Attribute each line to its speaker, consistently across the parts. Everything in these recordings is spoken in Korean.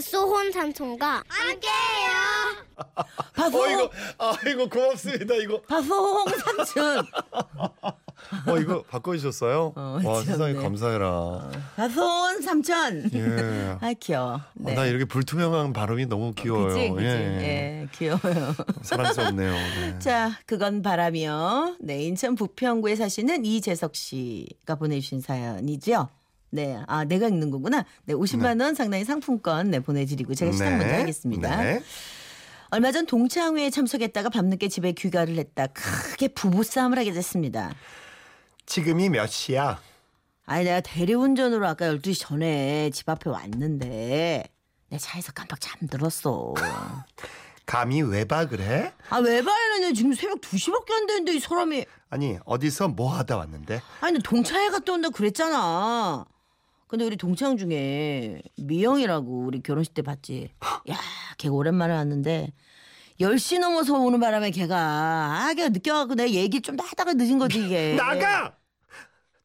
Speaker 1: 밭소혼 삼촌과 함께해요.
Speaker 2: 바소
Speaker 3: 어이구, 아이고 고맙습니다. 이거.
Speaker 2: 바소 삼촌.
Speaker 3: 어 이거 바꿔주셨어요?
Speaker 2: 어,
Speaker 3: 와
Speaker 2: 참네.
Speaker 3: 세상에 감사해라.
Speaker 2: 바소 삼촌.
Speaker 3: 예.
Speaker 2: 아 귀여워.
Speaker 3: 어, 나 이렇게 불투명한 발음이 너무 귀여워요.
Speaker 2: 그치, 그치.
Speaker 3: 예.
Speaker 2: 예, 귀여워요.
Speaker 3: 사랑스럽네요. 네.
Speaker 2: 자, 그건 바람이요. 네, 인천 부평구에 사시는 이재석 씨가 보내주신 사연이죠. 네, 아, 내가 읽는 거구나. 네, 50만 원 상당의 상품권 네, 보내드리고 제가 시작 먼저 하겠습니다.
Speaker 3: 네.
Speaker 2: 얼마 전 동창회에 참석했다가 밤늦게 집에 귀가를 했다. 크게 부부싸움을 하게 됐습니다.
Speaker 3: 지금이 몇 시야?
Speaker 2: 아니, 내가 대리운전으로 아까 12시 전에 집 앞에 왔는데 내 차에서 깜빡 잠들었어.
Speaker 3: 감히 외박을 해?
Speaker 2: 아, 왜 봐야냐. 지금 새벽 2시밖에 안 됐는데 이 사람이.
Speaker 3: 아니 어디서 뭐 하다 왔는데?
Speaker 2: 아니, 동창회 갔다 온다 그랬잖아. 근데 우리 동창 중에 미영이라고 우리 결혼식 때 봤지. 야, 걔가 오랜만에 왔는데 10시 넘어서 오는 바람에 걔가 아, 걔가 늦게 와갖고 내가 얘기 좀 하다가 늦은 거지 이게.
Speaker 3: 나가!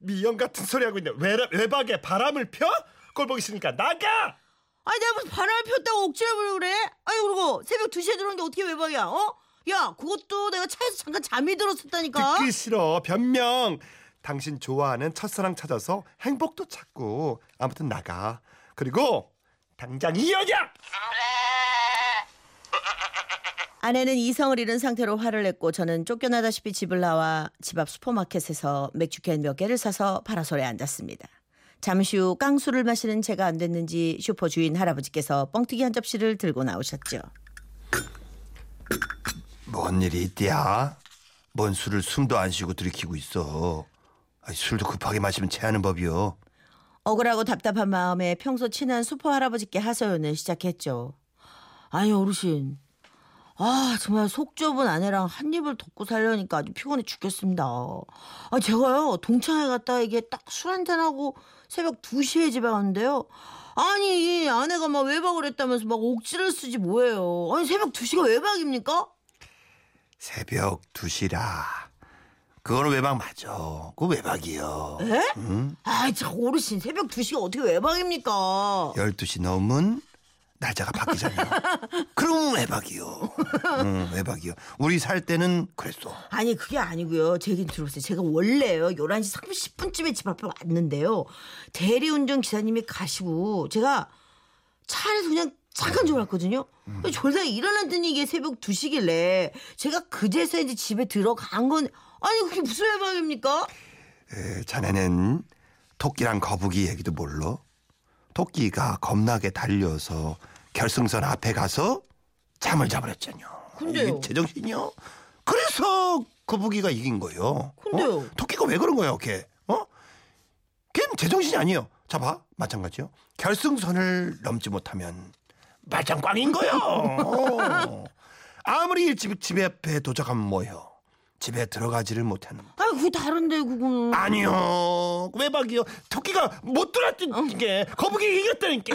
Speaker 3: 미영 같은 소리 하고 있네. 외, 외박에 바람을 펴? 꼴 보기 싫으니까 나가!
Speaker 2: 아니 내가 무슨 바람을 폈다고 억지로 부르고 그래? 아니 그리고 새벽 2시에 들어온 게 어떻게 외박이야? 어? 야 그것도 내가 차에서 잠깐 잠이 들었었다니까.
Speaker 3: 듣기 싫어. 변명. 당신 좋아하는 첫사랑 찾아서 행복도 찾고 아무튼 나가. 그리고 당장 이 여자!
Speaker 2: 아내는 이성을 잃은 상태로 화를 냈고 저는 쫓겨나다시피 집을 나와 집 앞 슈퍼마켓에서 맥주캔 몇 개를 사서 파라솔에 앉았습니다. 잠시 후 깡수를 마시는 제가 안 됐는지 슈퍼 주인 할아버지께서 뻥튀기 한 접시를 들고 나오셨죠.
Speaker 3: 뭔 일이 있디야? 뭔 술을 숨도 안 쉬고 들이키고 있어. 아이, 술도 급하게 마시면 체하는 법이요.
Speaker 2: 억울하고 답답한 마음에 평소 친한 슈퍼 할아버지께 하소연을 시작했죠. 아니 어르신, 아 정말 속 좁은 아내랑 한 입을 덮고 살려니까 아주 피곤해 죽겠습니다. 아 제가요 동창회 갔다 이게 딱 술 한잔 하고 새벽 2시에 집에 갔는데요. 아니 아내가 막 외박을 했다면서 막 옥지를 쓰지 뭐예요. 아니 새벽 2시가 외박입니까?
Speaker 3: 새벽 2시라. 그거는 외박 맞아. 그거 외박이요.
Speaker 2: 에? 아이 참 어르신 새벽 2시가 어떻게 외박입니까?
Speaker 3: 12시 넘으면 날짜가 바뀌잖아요. 그럼 외박이요. 응, 외박이요. 우리 살 때는 그랬어.
Speaker 2: 아니 그게 아니고요. 제 얘기 들어보세요. 제가 원래요 11시 30분쯤에 집 앞에 왔는데요. 대리운전 기사님이 가시고 제가 차 안에서 그냥 잠깐 졸았거든요. 졸다가 일어났더니 이게 새벽 2시길래 제가 그제서 이제 집에 들어간 건 아니 그게 무슨 외박입니까?
Speaker 3: 에, 자네는 토끼랑 거북이 얘기도 몰라? 토끼가 겁나게 달려서 결승선 앞에 가서 잠을 자버렸잖요.
Speaker 2: 근데요?
Speaker 3: 제정신이요? 그래서 거북이가 이긴 거예요.
Speaker 2: 근데요?
Speaker 3: 어? 토끼가 왜 그런 거예요, 걔? 어? 걔는 제정신이 아니에요. 자, 봐. 마찬가지요. 결승선을 넘지 못하면 말짱 꽝인 거요. 어. 아무리 일찍 집 앞에 도착하면 뭐요? 집에 들어가지를 못하는
Speaker 2: 아니 그게 다른데 그거는.
Speaker 3: 아니요. 외박이요. 토끼가 못 들었던 게 거북이 이겼다니까.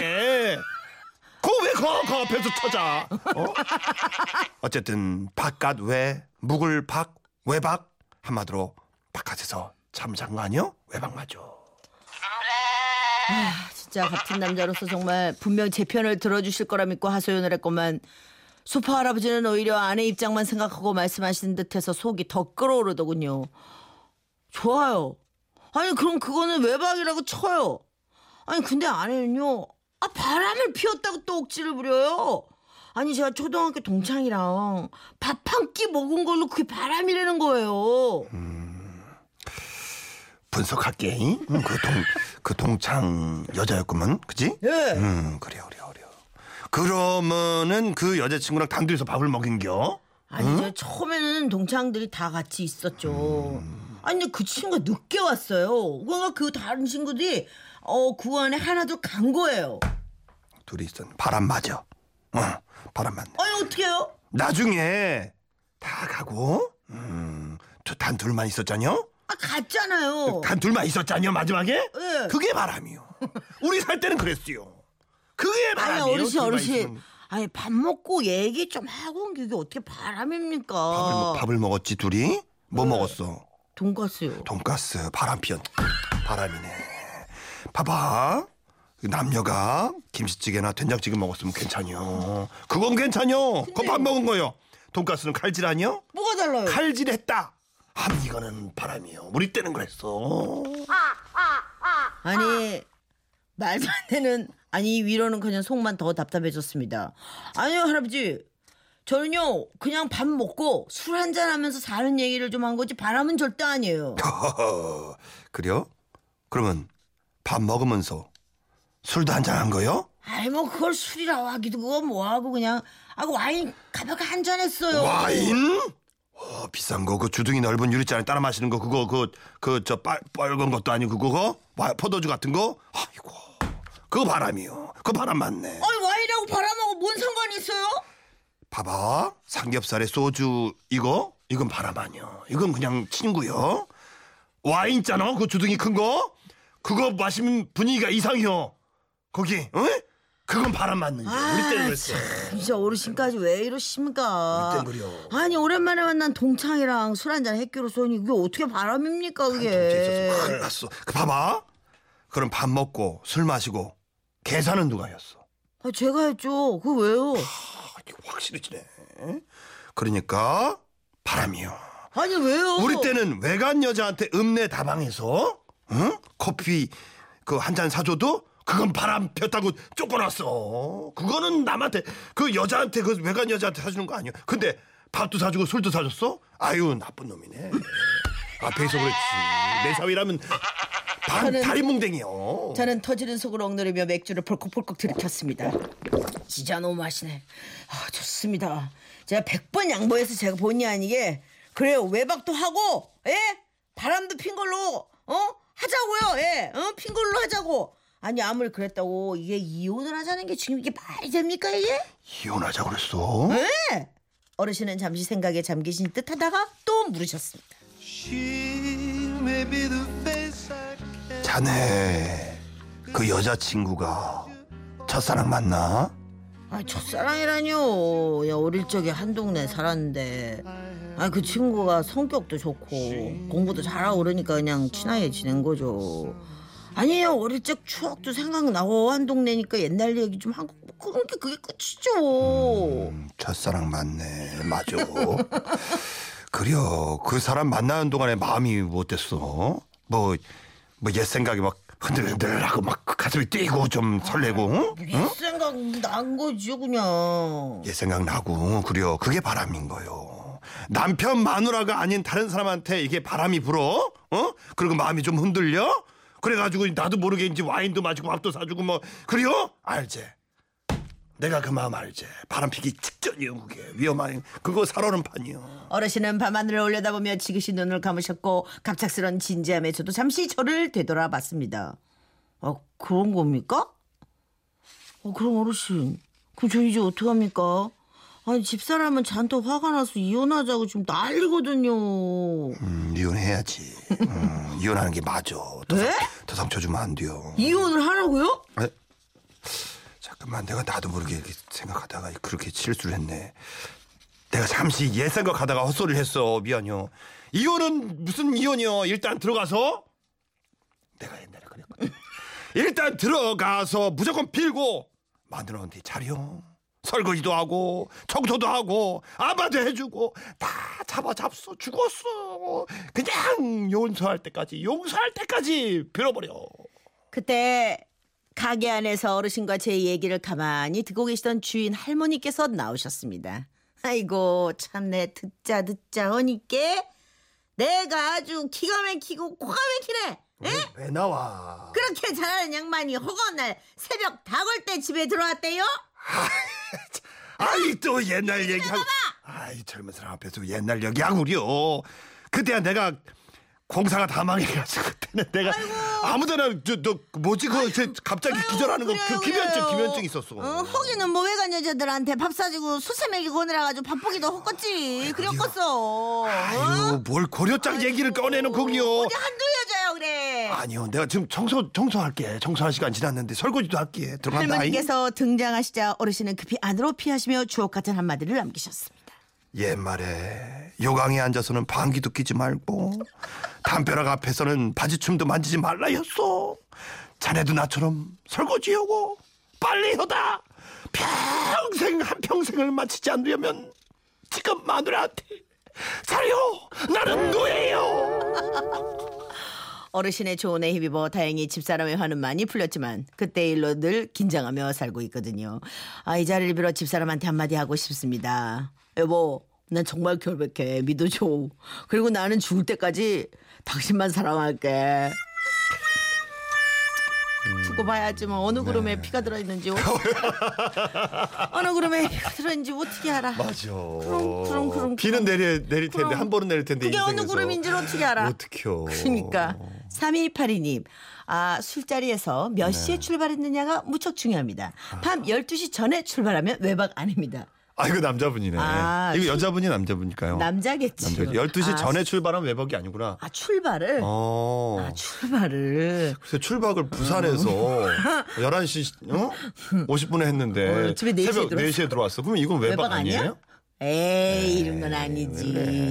Speaker 3: 그거 왜그 그 앞에서 찾아 어? 어쨌든 바깥 외 묵을 박 외박 한마디로 바깥에서 잠잔 거 아니요? 외박 맞아
Speaker 2: 진짜 같은 남자로서 정말 분명 제 편을 들어주실 거라 믿고 하소연을 했건만 수퍼 할아버지는 오히려 아내 입장만 생각하고 말씀하시는 듯해서 속이 더 끓어오르더군요. 좋아요. 아니 그럼 그거는 외박이라고 쳐요. 아니 근데 아내는요. 아 바람을 피웠다고 또 억지를 부려요. 아니 제가 초등학교 동창이랑 밥 한 끼 먹은 걸로 그게 바람이라는 거예요.
Speaker 3: 분석할게 응? 그, 동, 그 동창 여자였구먼 그지?
Speaker 2: 예.
Speaker 3: 음 그래요 그래요 그러면은 그 여자친구랑 단둘이서 밥을 먹인겨?
Speaker 2: 아니 저 처음에는 동창들이 다 같이 있었죠. 아니 근데 그 친구가 늦게 왔어요. 그러니까 그 다른 친구들이 어 그 안에 하나둘 간 거예요.
Speaker 3: 둘이 있었 바람 맞아 어 바람 맞네
Speaker 2: 아니 어떡해요?
Speaker 3: 나중에 다 가고 음, 두- 단 둘만 있었잖여?
Speaker 2: 아 갔잖아요.
Speaker 3: 단 둘만 있었잖여 마지막에?
Speaker 2: 예.
Speaker 3: 그게 바람이요. 우리 살 때는 그랬어요. 그게
Speaker 2: 아니
Speaker 3: 바람이에요.
Speaker 2: 어르신
Speaker 3: 둘만
Speaker 2: 어르신.
Speaker 3: 있으면.
Speaker 2: 아니 밥 먹고 얘기 좀 하고 온 게 어떻게 바람입니까?
Speaker 3: 밥을, 먹- 밥을 먹었지 둘이? 뭐
Speaker 2: 네.
Speaker 3: 먹었어?
Speaker 2: 돈가스요.
Speaker 3: 돈가스 바람 피었 바람이네. 봐봐. 남녀가 김치찌개나 된장찌개 먹었으면 괜찮요. 그건 괜찮요. 그거 밥 먹은 거요. 돈가스는 칼질 아니요?
Speaker 2: 뭐가 달라요?
Speaker 3: 칼질했다. 아, 이거는 바람이요. 우리 때는 그랬어.
Speaker 2: 아니 말도 안 되는 아니 위로는 그냥 속만 더 답답해졌습니다. 아니요 할아버지 저는요 그냥 밥 먹고 술 한잔 하면서 사는 얘기를 좀 한 거지 바람은 절대 아니에요.
Speaker 3: 그래요? 그러면 밥 먹으면서 술도 한잔 한 거요?
Speaker 2: 아이 뭐 그걸 술이라고 하기도 그거 뭐하고 그냥 아 와인 가볍게 한 잔 했어요.
Speaker 3: 와인? 어, 비싼 거 그 주둥이 넓은 유리잔에 따라 마시는 거 그거 그 그 저 빨간 것도 아니고 그거 와, 포도주 같은 거? 아이고 그거 바람이요. 그 바람 맞네.
Speaker 2: 아니 와인하고 바람하고 뭔 상관이 있어요?
Speaker 3: 봐봐 삼겹살에 소주 이거 이건 바람 아니야. 이건 그냥 친구요. 와인 있잖아 그 주둥이 큰 거. 그거 마시면 분위기가 이상해요. 거기 어? 그건 바람 맞는 거. 우리 때는 그랬어.
Speaker 2: 진짜 어르신까지 왜 이러십니까?
Speaker 3: 우리 땐 그래요.
Speaker 2: 아니 오랜만에 만난 동창이랑 술 한잔 했기로 쏘니 그게 어떻게 바람입니까 그게?
Speaker 3: 동체 있어서 큰일 났어. 그 봐봐. 그럼 밥 먹고 술 마시고 계산은 누가 했어?
Speaker 2: 아, 제가 했죠. 그 왜요?
Speaker 3: 아, 이거 확실해지네. 그러니까 바람이요.
Speaker 2: 아니 왜요?
Speaker 3: 우리 때는 외간 여자한테 읍내 다방에서 응? 커피 그 한 잔 사줘도 그건 바람 폈다고 쫓겨났어. 그거는 남한테 그 여자한테 그 외간 여자한테 사주는 거 아니야. 근데 밥도 사주고 술도 사줬어? 아유 나쁜 놈이네. 앞에서 그랬지. 내 사위라면 반
Speaker 2: 저는-
Speaker 3: 다리 뭉댕이요.
Speaker 2: 저는 터지는 속으로 억누르며 맥주를 벌컥벌컥 들이켰습니다. 진짜 너무 맛이네. 아, 좋습니다. 제가 100번 양보해서 제가 본의 아니게 그래요. 외박도 하고 예? 바람도 핀 걸로 어? 하자고요. 예. 어? 핀 걸로 하자고. 아니 아무리 그랬다고 이게 이혼을 하자는 게 지금 이게 말이 됩니까 이게?
Speaker 3: 이혼하자 그랬어?
Speaker 2: 예. 어르신은 잠시 생각에 잠기신 듯하다가 또 물으셨습니다.
Speaker 3: 자네 그 여자친구가 첫사랑 맞나?
Speaker 2: 아 첫사랑이라뇨. 야 어릴 적에 한 동네 살았는데. 아그 친구가 성격도 좋고 공부도 잘하고 그러니까 그냥 친하게 지낸 거죠. 아니에요 어릴 적 추억도 생각나고 한 동네니까 옛날 얘기 좀 하고 뭐 그런 게 그게 끝이죠.
Speaker 3: 첫사랑 맞네 맞아 그려 그 사람 만나는 동안에 마음이 어땠어 뭐 뭐 옛 생각이 막 흔들흔들하고 막 가슴이 뛰고 좀 설레고 응?
Speaker 2: 옛 생각 난 거죠 그냥.
Speaker 3: 옛 생각 나고 그려 그게 바람인 거요. 남편 마누라가 아닌 다른 사람한테 이게 바람이 불어? 어? 그리고 마음이 좀 흔들려? 그래가지고 나도 모르게 이제 와인도 마시고 밥도 사주고 뭐 그래요? 알지 내가 그 마음 알지 바람 피기 직전이요 그게 위험한 그거 살아오는 판이요
Speaker 2: 어르신은 밤하늘을 올려다보며 지그시 눈을 감으셨고 갑작스런 진지함에 저도 잠시 저를 되돌아봤습니다. 아 그런 겁니까? 어 그럼 어르신 그럼 저 이제 어떡합니까? 아니 집사람은 잔뜩 화가 나서 이혼하자고 지금 난리거든요.
Speaker 3: 음, 이혼해야지 음, 이혼하는 게 맞아 더,
Speaker 2: 네?
Speaker 3: 상처 주면 안 돼요
Speaker 2: 이혼을 하라고요?
Speaker 3: 에? 잠깐만 내가 나도 모르게 이렇게 생각하다가 그렇게 실수를 했네. 내가 잠시 옛 생각하다가 헛소리를 했어. 미안요. 이혼은 무슨 이혼이요? 일단 들어가서 내가 옛날에 그랬거든. 일단 들어가서 무조건 빌고 마누라한테 차려. 설거지도 하고 청소도 하고 아바도 해주고 다 잡아 잡수 죽었어. 그냥 용서할 때까지 용서할 때까지 빌어버려.
Speaker 2: 그때 가게 안에서 어르신과 제 얘기를 가만히 듣고 계시던 주인 할머니께서 나오셨습니다. 아이고 참내 듣자 듣자 하니께 내가 아주 기가 막히고 코가 막히네.
Speaker 3: 왜, 왜 나와?
Speaker 2: 그렇게 잘하는 양반이 허가한 날 새벽 다걸 때 집에 들어왔대요?
Speaker 3: 아이 또 옛날 얘기하고 아이 젊은 사람 앞에서 옛날 얘기하고 그려 그때야 내가 공사가 다 망해가지고 그때는 내가 아무데나 저너 뭐지? 그저 갑자기 기절하는 거.
Speaker 2: 그래요,
Speaker 3: 그 기면증
Speaker 2: 그래요.
Speaker 3: 기면증 있었어.
Speaker 2: 어, 허기는 뭐 외간 여자들한테 밥 사주고 수세 먹이고 오느라가지고 밥보기도 헛것지. 그렸겠어.
Speaker 3: 아유 뭘 고려장 얘기를 꺼내는 거기요.
Speaker 2: 어디 한두 여자요 그래.
Speaker 3: 아니요 내가 지금 청소 청소할게. 청소할 시간 지났는데 설거지도 할게. 들어간다.
Speaker 2: 할머니께서 등장하시자 어르신은 급히 안으로 피하시며 주옥 같은 한마디를 남기셨습니다.
Speaker 3: 옛말에 요강에 앉아서는 방귀도 끼지 말고 담벼락 앞에서는 바지춤도 만지지 말라였어. 자네도 나처럼 설거지하고 빨래하다 평생 한 평생을 마치지 않으려면 지금 마누라한테 살려 나는 노예요.
Speaker 2: 어르신의 조언에 힘입어 다행히 집사람의 화는 많이 풀렸지만 그때 일로 늘 긴장하며 살고 있거든요. 아, 이 자리를 빌어 집사람한테 한마디 하고 싶습니다. 여보, 난 정말 결백해. 믿어줘. 그리고 나는 죽을 때까지 당신만 사랑할게. 두고 봐야지 뭐 어느 구름에 피가 들어있는지 어느 구름에 피가 들어있는지 어떻게 알아
Speaker 3: 맞아.
Speaker 2: 그럼, 그럼, 그럼.
Speaker 3: 비는 내릴 내릴 텐데
Speaker 2: 그럼.
Speaker 3: 한 번은 내릴 텐데
Speaker 2: 그게 어느
Speaker 3: 인생에서.
Speaker 2: 구름인지를 어떻게 알아
Speaker 3: 어떡해요.
Speaker 2: 그러니까 3182님 아 술자리에서 몇
Speaker 3: 네.
Speaker 2: 시에 출발했느냐가 무척 중요합니다 밤 12시 전에 출발하면 외박 아닙니다
Speaker 3: 아 이거 남자분이네.
Speaker 2: 아,
Speaker 3: 이거
Speaker 2: 출-
Speaker 3: 여자분이 남자분일까요?
Speaker 2: 남자겠지
Speaker 3: 남자. 12시
Speaker 2: 아,
Speaker 3: 전에 출발한 외박이 아니구나.
Speaker 2: 아 출발을
Speaker 3: 어.
Speaker 2: 아 출발을
Speaker 3: 그래서 출박을 부산에서 11시 어? 50분에 했는데
Speaker 2: 어, 집에 4시에
Speaker 3: 새벽
Speaker 2: 들어왔어.
Speaker 3: 4시에 들어왔어. 그럼 이건 외박,
Speaker 2: 외박 아니야?
Speaker 3: 아니에요?
Speaker 2: 에이 이런 건 아니지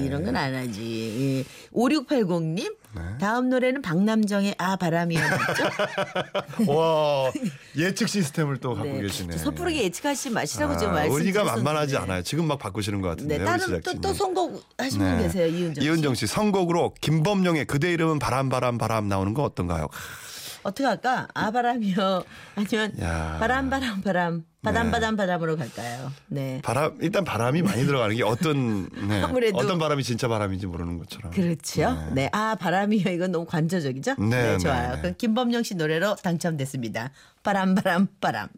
Speaker 2: 이런 건 안 하지 5680님
Speaker 3: 네.
Speaker 2: 다음 노래는 박남정의 아 바람이야 맞죠?
Speaker 3: 와 예측 시스템을 또 갖고
Speaker 2: 네.
Speaker 3: 계시네.
Speaker 2: 섣부르게 예측하지 마시라고 좀
Speaker 3: 아,
Speaker 2: 말씀
Speaker 3: 우리가 만만하지 않아요. 지금 막 바꾸시는 것 같은데.
Speaker 2: 네, 다른 또,
Speaker 3: 제작진이.
Speaker 2: 또 선곡 분
Speaker 3: 네.
Speaker 2: 계세요 이은정 씨.
Speaker 3: 이은정 씨 선곡으로 김범용의 그대 이름은 바람 바람 바람 나오는 거 어떤가요?
Speaker 2: 어떻게 할까? 아 바람이요. 아니면
Speaker 3: 야.
Speaker 2: 바람 바람 바람 바담
Speaker 3: 네.
Speaker 2: 바담 바람으로 갈까요? 네.
Speaker 3: 바람 일단 바람이 많이 들어가는 게 어떤 네,
Speaker 2: 아무래도.
Speaker 3: 어떤 바람이 진짜 바람인지 모르는 것처럼.
Speaker 2: 그렇죠. 네. 아 바람이요. 이건 너무 관조적이죠?
Speaker 3: 네, 네,
Speaker 2: 좋아요.
Speaker 3: 네.
Speaker 2: 그럼 김범용 씨 노래로 당첨됐습니다. 바람 바람 바람.